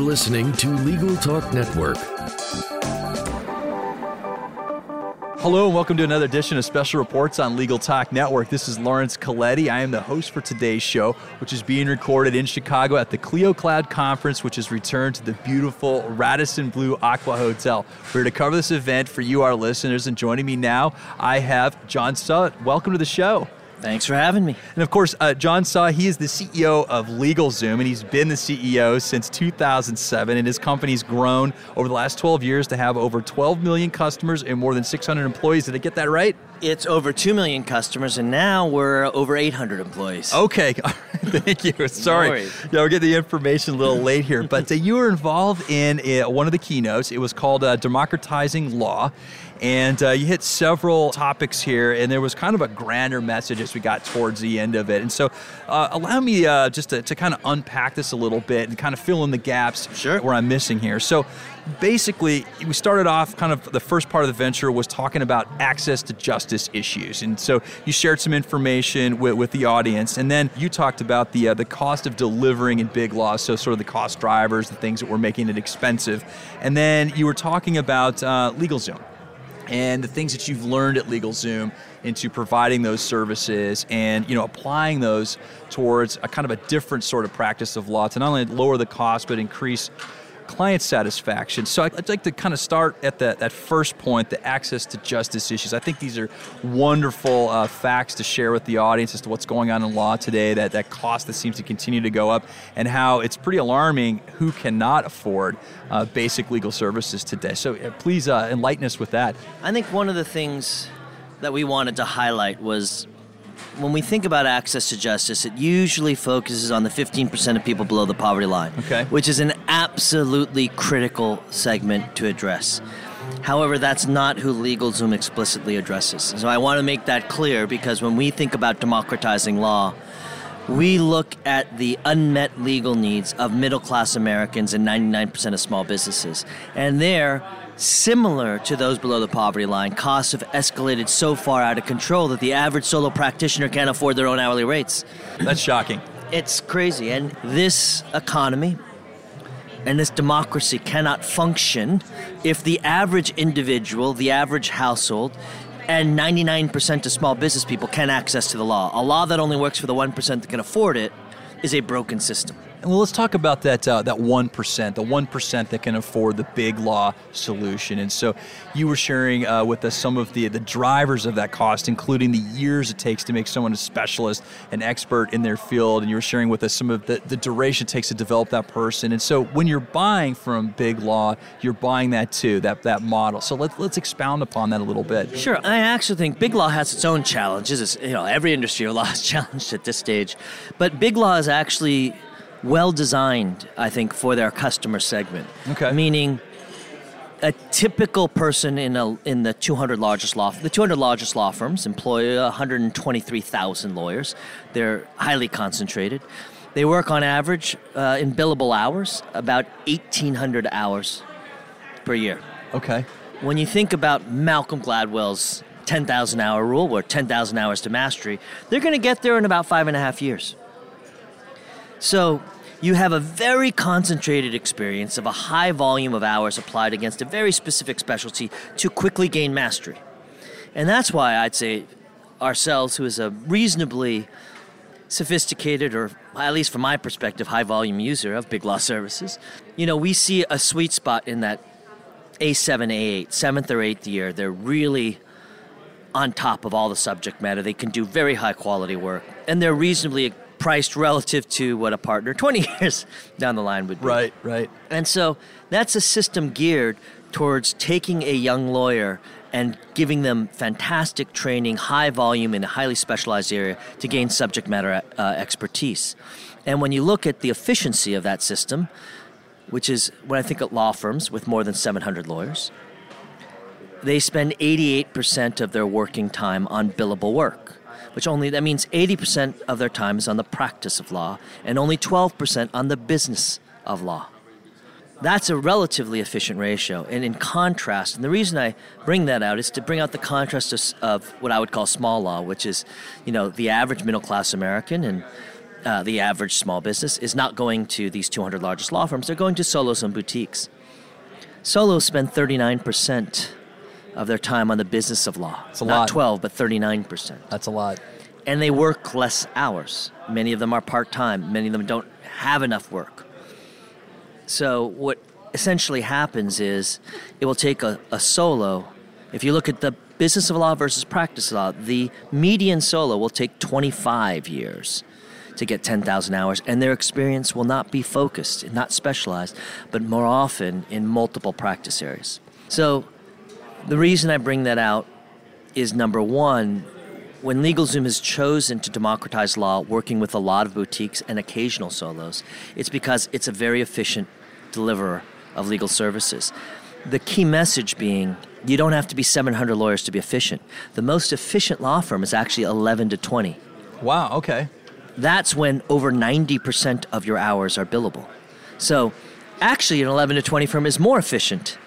You're listening to Legal Talk Network. Hello and welcome to another edition of Special Reports on Legal Talk Network. This is Laurence Colletti. I am the host for today's show, which is being recorded in Chicago at the Clio Cloud Conference, which has returned to the beautiful Radisson Blu Aqua Hotel. We're here to cover this event for you, our listeners, and joining me now, I have John Suh. Welcome to the show. Thanks for having me. And of course, uh, John Suh, he is the CEO of LegalZoom, and he's been the CEO since 2007. And his company's grown over the last 12 years to have over 12 million customers and more than 600 employees. Did I get that right? It's over 2 million customers, and now we're over 800 employees. Okay, thank you. Sorry. No yeah, we'll get the information a little late here. But uh, you were involved in uh, one of the keynotes. It was called uh, Democratizing Law. And uh, you hit several topics here, and there was kind of a grander message as we got towards the end of it. And so, uh, allow me uh, just to, to kind of unpack this a little bit and kind of fill in the gaps Sure. where I'm missing here. So, basically, we started off kind of the first part of the venture was talking about access to justice issues. And so, you shared some information with, with the audience, and then you talked about the, uh, the cost of delivering in big law, so sort of the cost drivers, the things that were making it expensive. And then you were talking about uh, LegalZoom and the things that you've learned at LegalZoom into providing those services and you know applying those towards a kind of a different sort of practice of law to not only lower the cost but increase client satisfaction. So I'd like to kind of start at that, that first point, the access to justice issues. I think these are wonderful uh, facts to share with the audience as to what's going on in law today, that, that cost that seems to continue to go up, and how it's pretty alarming who cannot afford uh, basic legal services today. So uh, please uh, enlighten us with that. I think one of the things that we wanted to highlight was when we think about access to justice, it usually focuses on the 15% of people below the poverty line, Okay. which is an absolutely critical segment to address. However, that's not who LegalZoom explicitly addresses. So I want to make that clear because when we think about democratizing law, we look at the unmet legal needs of middle class Americans and 99% of small businesses. And there, similar to those below the poverty line, costs have escalated so far out of control that the average solo practitioner can't afford their own hourly rates. That's shocking. It's crazy. And this economy and this democracy cannot function if the average individual, the average household, and 99% of small business people can't access to the law. A law that only works for the 1% that can afford it is a broken system. Well, let's talk about that uh, that one percent, the one percent that can afford the big law solution. And so, you were sharing uh, with us some of the the drivers of that cost, including the years it takes to make someone a specialist, an expert in their field. And you were sharing with us some of the, the duration it takes to develop that person. And so, when you're buying from big law, you're buying that too, that that model. So let's let's expound upon that a little bit. Sure, I actually think big law has its own challenges. It's, you know, every industry law is challenged at this stage, but big law is actually well designed, I think, for their customer segment. Okay. Meaning, a typical person in a in the 200 largest law the 200 largest law firms employ 123,000 lawyers. They're highly concentrated. They work on average uh, in billable hours about 1,800 hours per year. Okay. When you think about Malcolm Gladwell's 10,000 hour rule, or 10,000 hours to mastery, they're going to get there in about five and a half years. So you have a very concentrated experience of a high volume of hours applied against a very specific specialty to quickly gain mastery. And that's why I'd say ourselves, who is a reasonably sophisticated, or at least from my perspective, high volume user of big law services, you know, we see a sweet spot in that A7, A8, seventh or eighth year. They're really on top of all the subject matter. They can do very high quality work, and they're reasonably priced relative to what a partner 20 years down the line would be. Right. Right. And so that's a system geared towards taking a young lawyer and giving them fantastic training, high volume in a highly specialized area to gain subject matter uh, expertise. And when you look at the efficiency of that system, which is when I think of law firms with more than 700 lawyers, they spend 88% of their working time on billable work, which only that means 80% of their time is on the practice of law and only 12% on the business of law. That's a relatively efficient ratio. And in contrast, and the reason I bring that out is to bring out the contrast of, of what I would call small law, which is, you know, the average middle class American and uh, the average small business is not going to these 200 largest law firms. They're going to solos and boutiques. Solos spend 39% of their time on the business of law. It's a not lot. 12, but 39%. That's a lot. And they work less hours. Many of them are part time, many of them don't have enough work. So, what essentially happens is it will take a, a solo. If you look at the business of law versus practice law, the median solo will take 25 years to get 10,000 hours, and their experience will not be focused, not specialized, but more often in multiple practice areas. So, the reason I bring that out is number one, when LegalZoom has chosen to democratize law, working with a lot of boutiques and occasional solos, it's because it's a very efficient deliverer of legal services. The key message being you don't have to be 700 lawyers to be efficient. The most efficient law firm is actually 11 to 20. Wow. Okay. That's when over 90% of your hours are billable. So, actually, an 11 to 20 firm is more efficient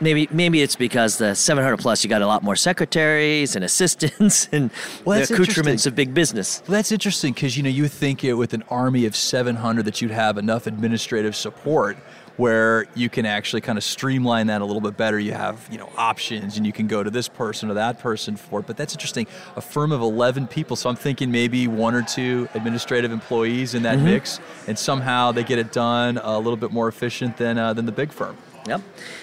maybe maybe it's because the 700 plus you got a lot more secretaries and assistants and Well, the that's accoutrements of big business. Well, that's interesting because you know you think it with an army of 700 that you'd have enough administrative support where you can actually kind of streamline that a little bit better. You have you know options and you can go to this person or that person for it. But that's interesting. A firm of 11 people, so I'm thinking maybe one or two administrative employees in that mix, and somehow they get it done a little bit more efficient than uh, than the big firm. Yep.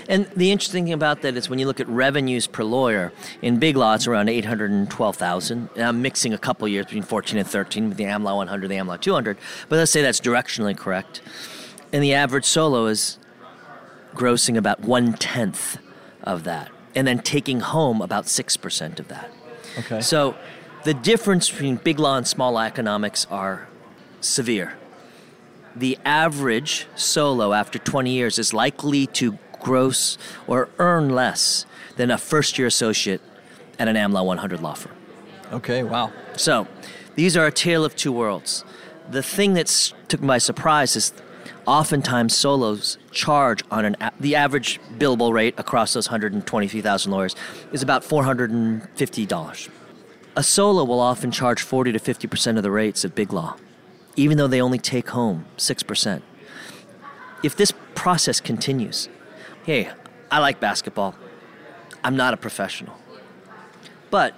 And the interesting thing about that is when you look at revenues per lawyer, in big law it's around 812,000. I'm mixing a couple years between 14 and 13 with the AmLaw 100, the AmLaw 200. But let's say that's directionally correct. And the average solo is grossing about one tenth of that, and then taking home about 6% of that. Okay. So the difference between big law and small law economics are severe. The average solo after 20 years is likely to gross or earn less than a first year associate at an AmLaw 100 law firm. okay. Wow. So these are a tale of two worlds. The thing that took my surprise is oftentimes solos charge on an a- the average billable rate across those 123,000 lawyers is about $450. A solo will often charge 40 to 50% of the rates of big law, even though they only take home 6%. If this process continues, hey, I like basketball. I'm not a professional. But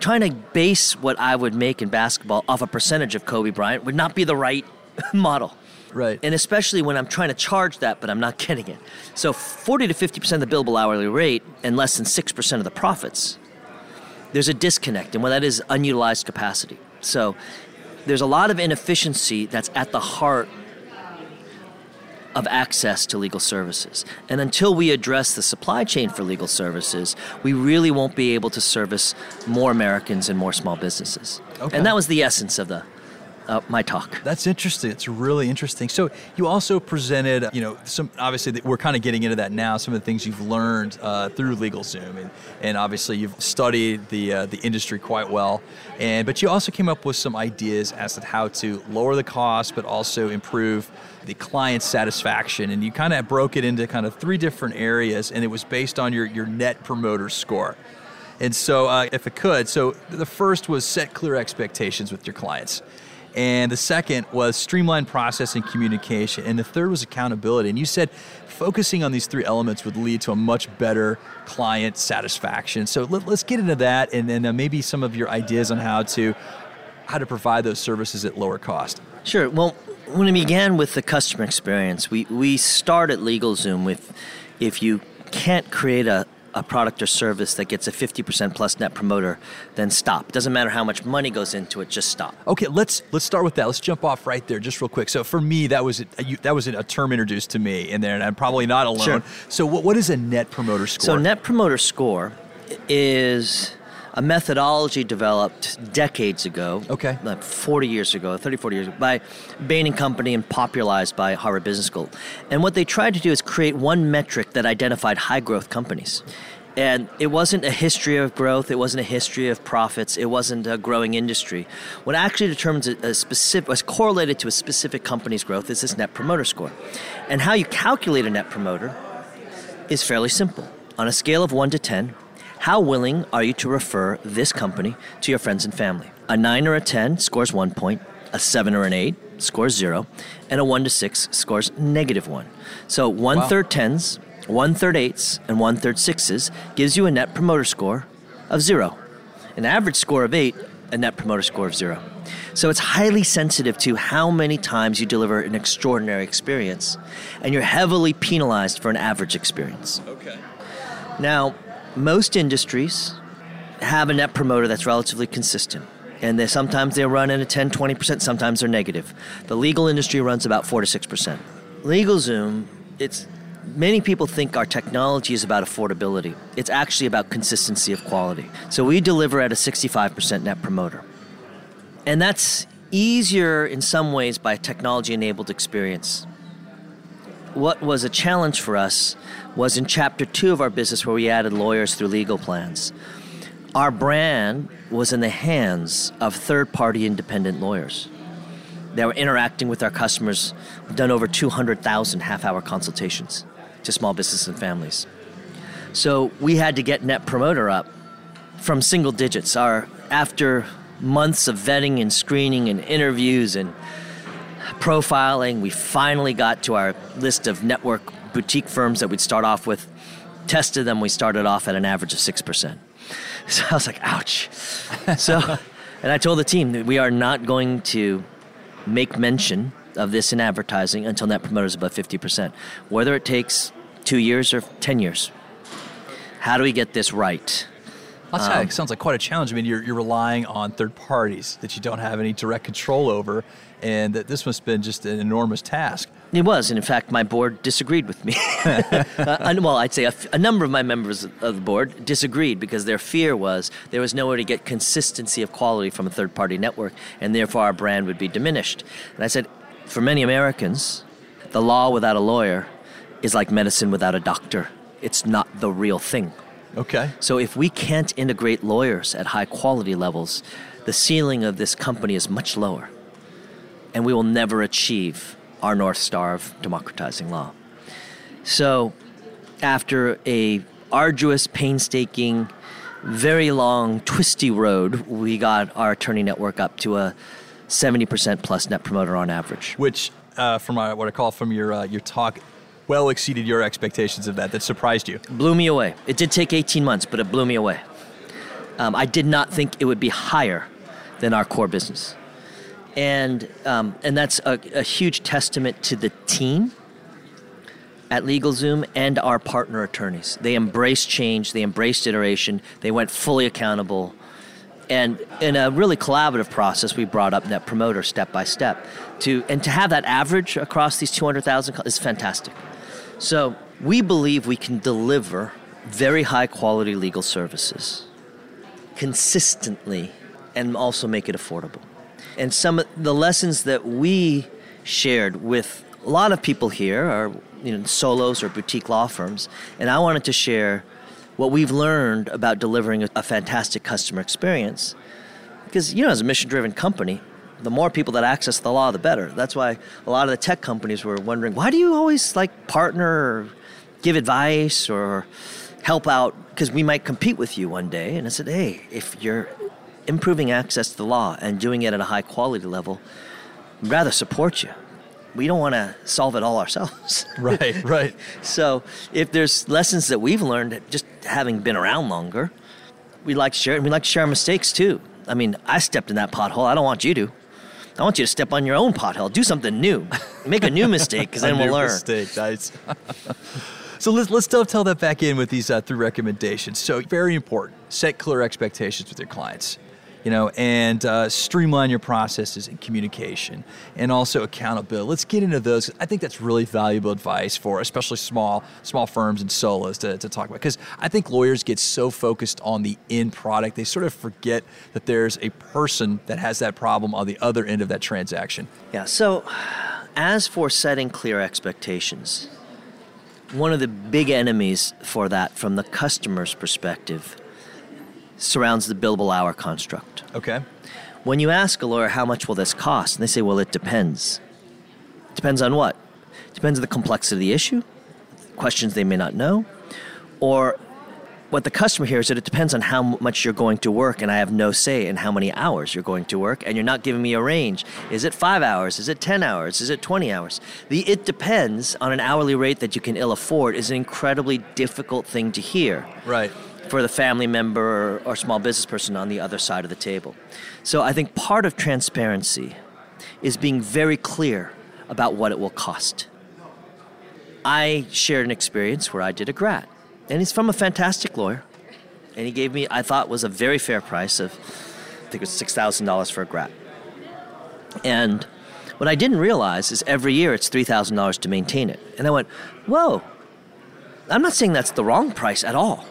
trying to base what I would make in basketball off a percentage of Kobe Bryant would not be the right model. Right. And especially when I'm trying to charge that, but I'm not getting it. So 40 to 50% of the billable hourly rate and less than 6% of the profits, there's a disconnect. And what that is unutilized capacity. So there's a lot of inefficiency that's at the heart of access to legal services. And until we address the supply chain for legal services, we really won't be able to service more Americans and more small businesses. Okay. And that was the essence of the uh, my talk. That's interesting. It's really interesting. So you also presented, you know, some obviously we're kind of getting into that now. Some of the things you've learned uh, through LegalZoom, and, and obviously you've studied the uh, the industry quite well. And but you also came up with some ideas as to how to lower the cost, but also improve the client satisfaction. And you kind of broke it into kind of three different areas, and it was based on your your net promoter score. And so, uh, if it could, so the first was set clear expectations with your clients. And the second was streamline process and communication. And the third was accountability. And you said focusing on these three elements would lead to a much better client satisfaction. So let, us get into that and then uh, maybe some of your ideas on how to how to provide those services at lower cost. Sure. Well, when we began with the customer experience, we, we start at LegalZoom with if you can't create a, a product or service that gets a 50% plus net promoter, then stop. Doesn't matter how much money goes into it, just stop. Okay, let's let's start with that. Let's jump off right there, just real quick. So for me, that was a, you, that was a term introduced to me, and there, and I'm probably not alone. Sure. So what, what is a net promoter score? So, Net Promoter Score is a methodology developed decades ago. Okay. Like 40 years ago, 30, 40 years ago, by Bain and Company and popularized by Harvard Business School. And what they tried to do is create one metric that identified high growth companies. And it wasn't a history of growth. It wasn't a history of profits. It wasn't a growing industry. What actually determines a, a specific, was correlated to a specific company's growth is this net promoter score. And how you calculate a net promoter is fairly simple. On a scale of 1 to 10, how willing are you to refer this company to your friends and family? A 9 or a 10 scores 1 point. A seven or an eight scores zero, and a one to six scores negative one. So one Wow. third tens, one third eights, and one third sixes gives you a net promoter score of zero. An average score of eight, a net promoter score of zero. So it's highly sensitive to how many times you deliver an extraordinary experience, and you're heavily penalized for an average experience. Okay. Now, most industries have a net promoter that's relatively consistent. And they, sometimes they run in a 10, 20%, sometimes they're negative. The legal industry runs about 4 to 6%. LegalZoom, it's many people think our technology is about affordability. It's actually about consistency of quality. So we deliver at a 65% net promoter. And that's easier in some ways by technology enabled experience. What was a challenge for us was in chapter two of our business where we added lawyers through legal plans. Our brand was in the hands of third party independent lawyers. They were interacting with our customers. We've done over 200,000 half hour consultations to small businesses and families. So we had to get Net Promoter up from single digits. Our, after months of vetting and screening and interviews and profiling, we finally got to our list of network boutique firms that we'd start off with. Tested them, we started off at an average of 6%. So I was like, ouch. so, and I told the team that we are not going to make mention of this in advertising until net promoter is above 50%, whether it takes two years or 10 years. How do we get this right? Tell you, it sounds like quite a challenge. I mean, you're, you're relying on third parties that you don't have any direct control over, and that this must have been just an enormous task. It was, and in fact, my board disagreed with me. uh, well, I'd say a, f- a number of my members of the board disagreed because their fear was there was nowhere to get consistency of quality from a third party network, and therefore our brand would be diminished. And I said, for many Americans, the law without a lawyer is like medicine without a doctor. It's not the real thing. Okay. So if we can't integrate lawyers at high quality levels, the ceiling of this company is much lower. And we will never achieve our North Star of democratizing law. So after a arduous, painstaking, very long, twisty road, we got our attorney network up to a 70% plus net promoter on average. Which, uh, from my, what I call from your uh, your talk, well exceeded your expectations of that. That surprised you. blew me away. It did take 18 months, but it blew me away. Um, I did not think it would be higher than our core business. And, um, and that's a, a huge testament to the team at LegalZoom and our partner attorneys. They embraced change, they embraced iteration, they went fully accountable. And in a really collaborative process, we brought up Net Promoter step by step. To, and to have that average across these 200,000 is fantastic. So we believe we can deliver very high quality legal services consistently and also make it affordable. And some of the lessons that we shared with a lot of people here are you know solos or boutique law firms, and I wanted to share what we've learned about delivering a, a fantastic customer experience. Because you know, as a mission-driven company, the more people that access the law, the better. That's why a lot of the tech companies were wondering, why do you always like partner or give advice or help out? Because we might compete with you one day. And I said, hey, if you're improving access to the law and doing it at a high quality level, we'd rather support you. We don't want to solve it all ourselves. Right, right. So if there's lessons that we've learned just having been around longer, we like to share and we like to share our mistakes too. I mean, I stepped in that pothole. I don't want you to. I want you to step on your own pothole. Do something new. Make a new mistake because then we'll learn. Mistake. Nice. so let's let's dovetail that back in with these uh, three recommendations. So very important: set clear expectations with your clients. You know, and uh, streamline your processes and communication, and also accountability. Let's get into those. I think that's really valuable advice for especially small small firms and solos to, to talk about because I think lawyers get so focused on the end product they sort of forget that there's a person that has that problem on the other end of that transaction. Yeah, so as for setting clear expectations, one of the big enemies for that from the customer's perspective surrounds the billable hour construct. Okay. When you ask a lawyer how much will this cost, and they say, well, it depends. Depends on what? Depends on the complexity of the issue, questions they may not know, or what the customer hears that it depends on how much you're going to work, and I have no say in how many hours you're going to work, and you're not giving me a range. Is it five hours? Is it 10 hours? Is it 20 hours? The it depends on an hourly rate that you can ill afford is an incredibly difficult thing to hear Right. For the family member or, small business person on the other side of the table. So I think part of transparency is being very clear about what it will cost. I shared an experience where I did a grat, and he's from a fantastic lawyer, and he gave me I thought was a very fair price of I think it was six thousand dollars for a grat. And what I didn't realize is every year it's three thousand dollars to maintain it, and I went, whoa. I'm not saying that's the wrong price at all.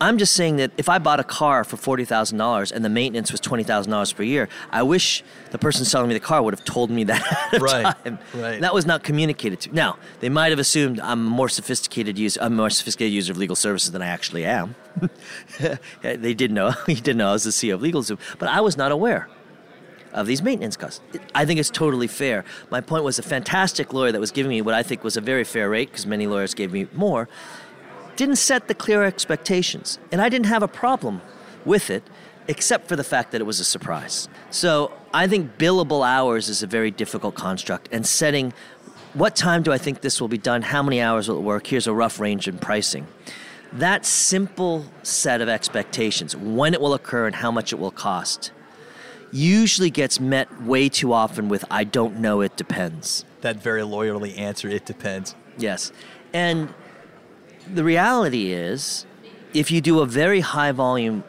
I'm just saying that if I bought a car for forty thousand dollars and the maintenance was twenty thousand dollars per year, I wish the person selling me the car would have told me that Right, time. right. That was not communicated to. Now they might have assumed I'm a more sophisticated user. I'm a more sophisticated user of legal services than I actually am. they did know. He did know I was the CEO of LegalZoom, but I was not aware of these maintenance costs. I think it's totally fair. My point was a fantastic lawyer that was giving me what I think was a very fair rate, because many lawyers gave me more, didn't set the clear expectations. And I didn't have a problem with it, except for the fact that it was a surprise. So I think billable hours is a very difficult construct, and setting what time do I think this will be done, how many hours will it work, here's a rough range in pricing. That simple set of expectations, when it will occur and how much it will cost, usually gets met way too often with I don't know, it depends. That very lawyerly answer, it depends. Yes. And the reality is, if you do a very high volume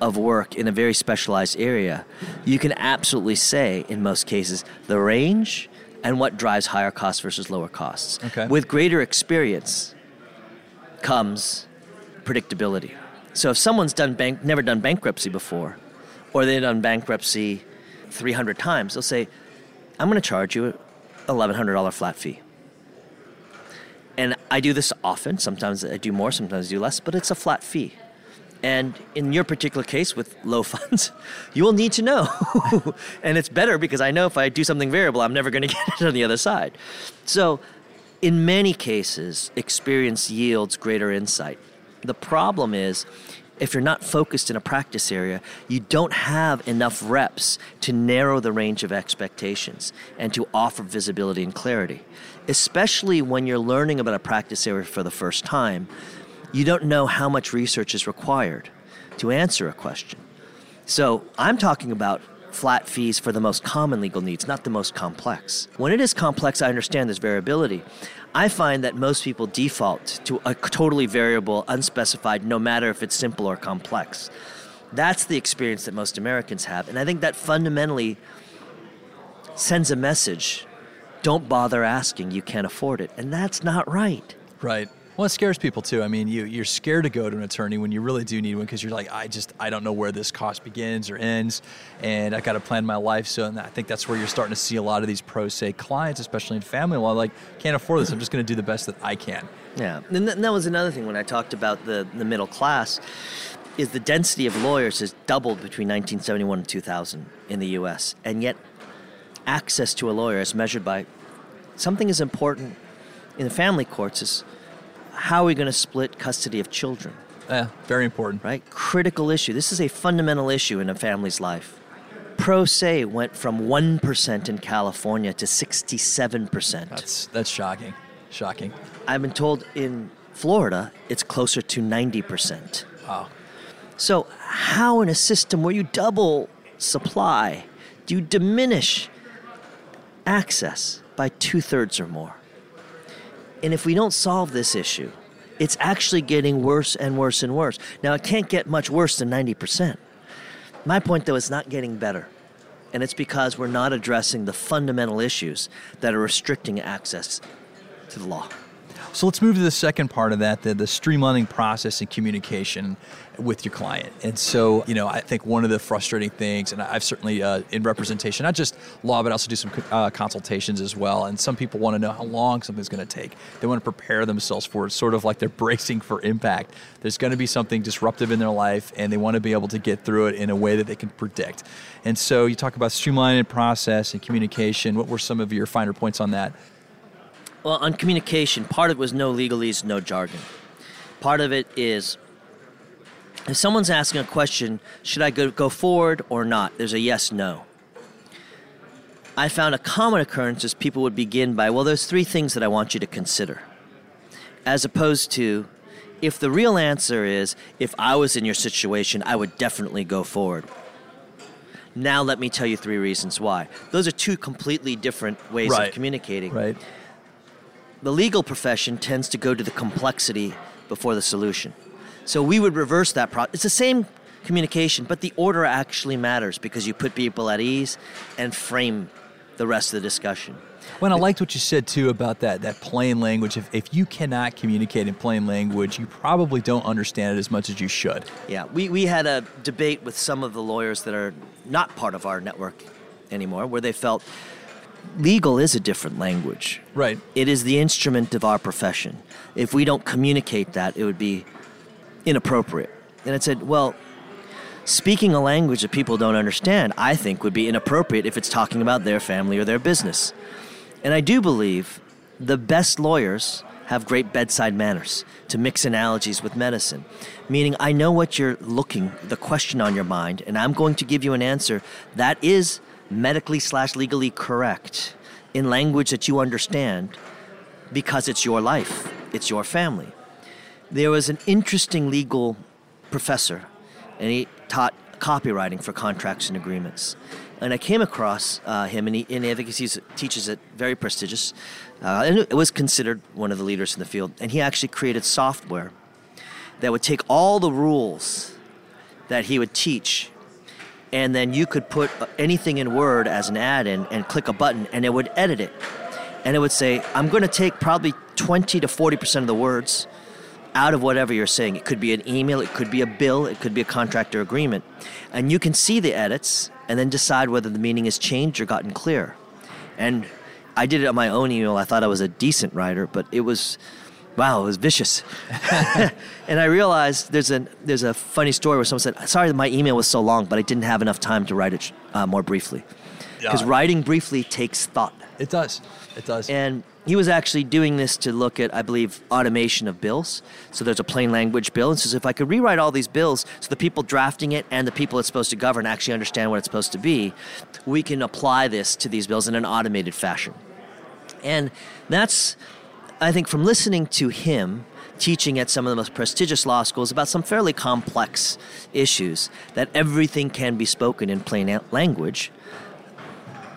of work in a very specialized area, you can absolutely say, in most cases, the range and what drives higher costs versus lower costs. Okay. With greater experience comes predictability. So if someone's done bank, never done bankruptcy before, or they've done bankruptcy 300 times, they'll say, I'm going to charge you a $1,100 flat fee. And I do this often. Sometimes I do more, sometimes I do less, but it's a flat fee. And in your particular case with low funds, you will need to know. and it's better because I know if I do something variable, I'm never going to get it on the other side. So, in many cases, experience yields greater insight. The problem is, if you're not focused in a practice area, you don't have enough reps to narrow the range of expectations and to offer visibility and clarity. Especially when you're learning about a practice area for the first time, you don't know how much research is required to answer a question. So I'm talking about flat fees for the most common legal needs, not the most complex. When it is complex, I understand there's variability. I find that most people default to a totally variable, unspecified, no matter if it's simple or complex. That's the experience that most Americans have. And I think that fundamentally sends a message don't bother asking, you can't afford it. And that's not right. Right. Well, it scares people too. I mean, you you're scared to go to an attorney when you really do need one because you're like, I just I don't know where this cost begins or ends, and I got to plan my life. So, and I think that's where you're starting to see a lot of these pro se clients, especially in family law, like can't afford this. I'm just going to do the best that I can. Yeah, and, th- and that was another thing when I talked about the, the middle class, is the density of lawyers has doubled between 1971 and 2000 in the U.S. And yet, access to a lawyer is measured by something as important in the family courts is how are we going to split custody of children, Yeah, very important. right? Critical issue. This is a fundamental issue in a family's life. Pro se went from 1% in California to 67%. That's that's shocking. Shocking. I've been told in Florida it's closer to 90%. Wow. So, how in a system where you double supply do you diminish access by two thirds or more? And if we don't solve this issue, it's actually getting worse and worse and worse. Now, it can't get much worse than 90%. My point, though, is not getting better. And it's because we're not addressing the fundamental issues that are restricting access to the law. So let's move to the second part of that, the, the streamlining process and communication with your client. And so, you know, I think one of the frustrating things, and I've certainly uh, in representation, not just law, but also do some uh, consultations as well. And some people want to know how long something's going to take. They want to prepare themselves for it, sort of like they're bracing for impact. There's going to be something disruptive in their life, and they want to be able to get through it in a way that they can predict. And so, you talk about streamlining process and communication. What were some of your finer points on that? Well, on communication, part of it was no legalese, no jargon. Part of it is if someone's asking a question, should I go, go forward or not? There's a yes no. I found a common occurrence is people would begin by, well, there's three things that I want you to consider. As opposed to, if the real answer is, if I was in your situation, I would definitely go forward. Now, let me tell you three reasons why. Those are two completely different ways Right. of communicating. Right. The legal profession tends to go to the complexity before the solution. So we would reverse that process. It's the same communication, but the order actually matters because you put people at ease and frame the rest of the discussion. Well, I liked what you said too about that that plain language. If, if you cannot communicate in plain language, you probably don't understand it as much as you should. Yeah, we, we had a debate with some of the lawyers that are not part of our network anymore where they felt legal is a different language. Right. It is the instrument of our profession. If we don't communicate that, it would be inappropriate. And it said, well, speaking a language that people don't understand, I think would be inappropriate if it's talking about their family or their business. And I do believe the best lawyers have great bedside manners to mix analogies with medicine. Meaning, I know what you're looking, the question on your mind, and I'm going to give you an answer that is medically slash legally correct in language that you understand because it's your life, it's your family. There was an interesting legal professor, and he taught copywriting for contracts and agreements. And I came across uh, him, and, he, and I think he teaches it very prestigious, uh, and it was considered one of the leaders in the field. And he actually created software that would take all the rules that he would teach, and then you could put uh, anything in Word as an add-in and click a button, and it would edit it. And it would say, I'm going to take probably 20 to 40% of the words out of whatever you're saying. It could be an email, it could be a bill, it could be a contract or agreement. And you can see the edits and then decide whether the meaning has changed or gotten clear. And I did it on my own email. I thought I was a decent writer, but it was wow, it was vicious. and I realized there's a there's a funny story where someone said, "Sorry, that my email was so long, but I didn't have enough time to write it uh, more briefly." Because Yeah. writing briefly takes thought. It does. It does. And he was actually doing this to look at, I believe, automation of bills. So there's a plain language bill, and says if I could rewrite all these bills so the people drafting it and the people it's supposed to govern actually understand what it's supposed to be, we can apply this to these bills in an automated fashion. And that's, I think, from listening to him teaching at some of the most prestigious law schools about some fairly complex issues, that everything can be spoken in plain language.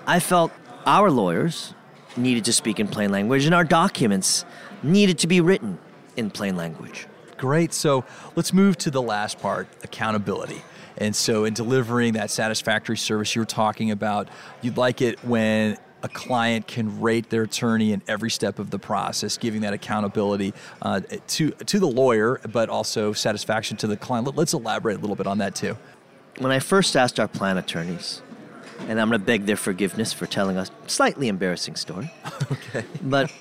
I felt our lawyers needed to speak in plain language, and our documents needed to be written in plain language. Great. So let's move to the last part accountability. And so, in delivering that satisfactory service you're talking about, you'd like it when a client can rate their attorney in every step of the process, giving that accountability uh, to to the lawyer, but also satisfaction to the client. Let- Let's elaborate a little bit on that too. When I first asked our plan attorneys, and I'm going to beg their forgiveness for telling a slightly embarrassing story. Okay. But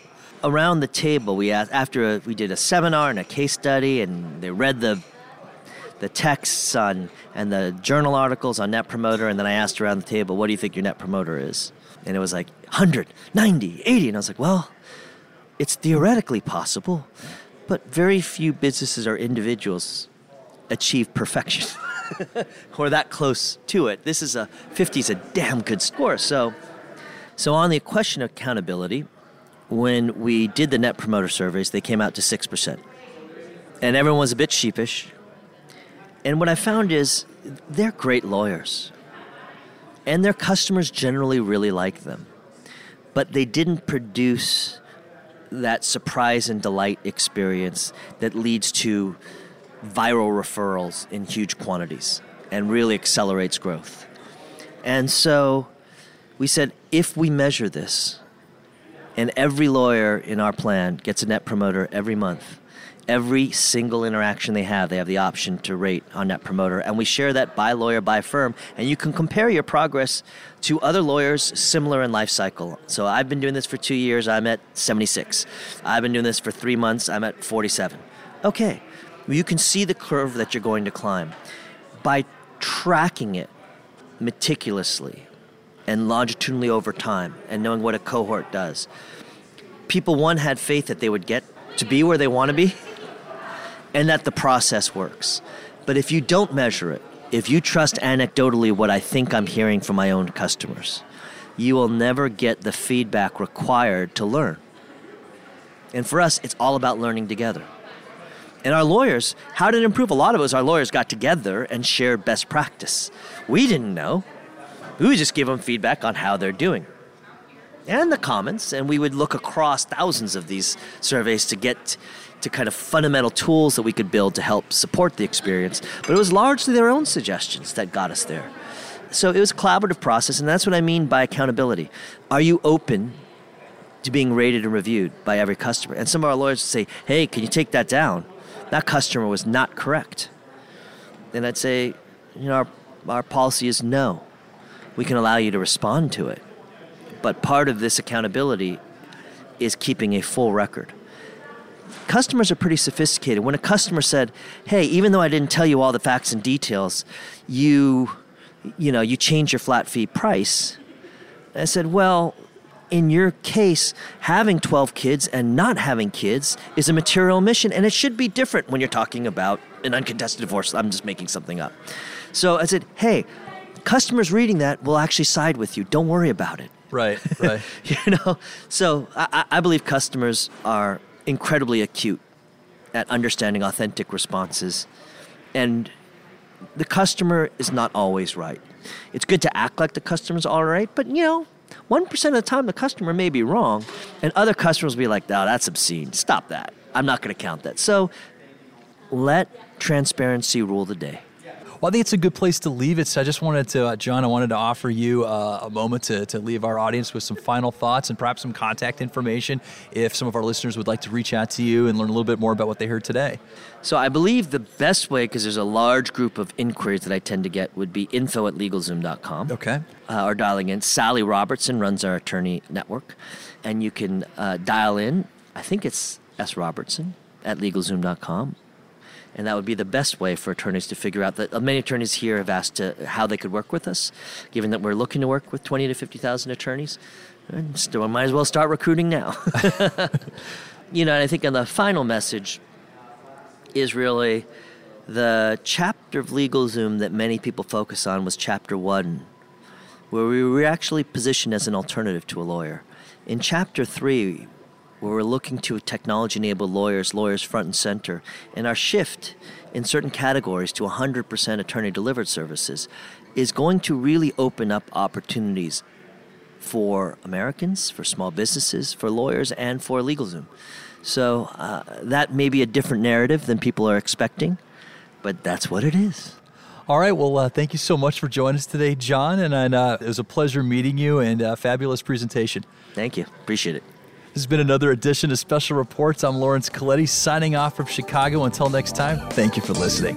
around the table, we asked, after a, we did a seminar and a case study, and they read the the texts on and the journal articles on Net Promoter, and then I asked around the table, "What do you think your Net Promoter is?" And it was like 100, 90, 80, and I was like, "Well, it's theoretically possible, but very few businesses or individuals achieve perfection." or that close to it. This is a 50 is a damn good score. So, so on the question of accountability, when we did the net promoter surveys, they came out to 6%. And everyone was a bit sheepish. And what I found is they're great lawyers. And their customers generally really like them. But they didn't produce that surprise and delight experience that leads to viral referrals in huge quantities and really accelerates growth. And so we said if we measure this, and every lawyer in our plan gets a net promoter every month, every single interaction they have, they have the option to rate on net promoter. And we share that by lawyer, by firm. And you can compare your progress to other lawyers similar in life cycle. So I've been doing this for two years, I'm at 76. I've been doing this for three months, I'm at 47. Okay, you can see the curve that you're going to climb. By tracking it meticulously and longitudinally over time and knowing what a cohort does, people, one, had faith that they would get to be where they want to be. And that the process works. But if you don't measure it, if you trust anecdotally what I think I'm hearing from my own customers, you will never get the feedback required to learn. And for us, it's all about learning together. And our lawyers, how did it improve? A lot of us, our lawyers got together and shared best practice. We didn't know. We would just give them feedback on how they're doing. And the comments, and we would look across thousands of these surveys to get to kind of fundamental tools that we could build to help support the experience. But it was largely their own suggestions that got us there. So it was a collaborative process, and that's what I mean by accountability. Are you open to being rated and reviewed by every customer? And some of our lawyers would say, hey, can you take that down? That customer was not correct. And I'd say, you know, our, our policy is no. We can allow you to respond to it. But part of this accountability is keeping a full record customers are pretty sophisticated. When a customer said, "Hey, even though I didn't tell you all the facts and details, you you know, you change your flat fee price." I said, "Well, in your case, having 12 kids and not having kids is a material omission, and it should be different when you're talking about an uncontested divorce. I'm just making something up. So I said, hey, customers reading that will actually side with you. Don't worry about it. Right, right. you know, so I, I believe customers are incredibly acute at understanding authentic responses. And the customer is not always right. It's good to act like the customer's all right, but you know, 1% of the time the customer may be wrong, and other customers will be like, oh, that's obscene. Stop that. I'm not going to count that. So let transparency rule the day. Well, I think it's a good place to leave it. So I just wanted to, uh, John, I wanted to offer you uh, a moment to, to leave our audience with some final thoughts and perhaps some contact information if some of our listeners would like to reach out to you and learn a little bit more about what they heard today. So I believe the best way, because there's a large group of inquiries that I tend to get, would be info at LegalZoom.com. Okay. Uh, or dialing in. Sally Robertson runs our attorney network. And you can uh, dial in, I think it's S. Robertson at LegalZoom.com and that would be the best way for attorneys to figure out that uh, many attorneys here have asked to, how they could work with us given that we're looking to work with 20 to 50,000 attorneys. And still might as well start recruiting now. You know and i think on the final message is really the chapter of LegalZoom that many people focus on was chapter 1 where we were actually positioned as an alternative to a lawyer. In chapter 3 where we're looking to technology enabled lawyers, lawyers front and center, and our shift in certain categories to 100% attorney delivered services is going to really open up opportunities for Americans, for small businesses, for lawyers, and for LegalZoom. So uh, that may be a different narrative than people are expecting, but that's what it is. All right. Well, uh, thank you so much for joining us today, John. And, and uh, it was a pleasure meeting you and a fabulous presentation. Thank you. Appreciate it. This has been another edition of Special Reports. I'm Laurence Colletti signing off from Chicago. Until next time, thank you for listening.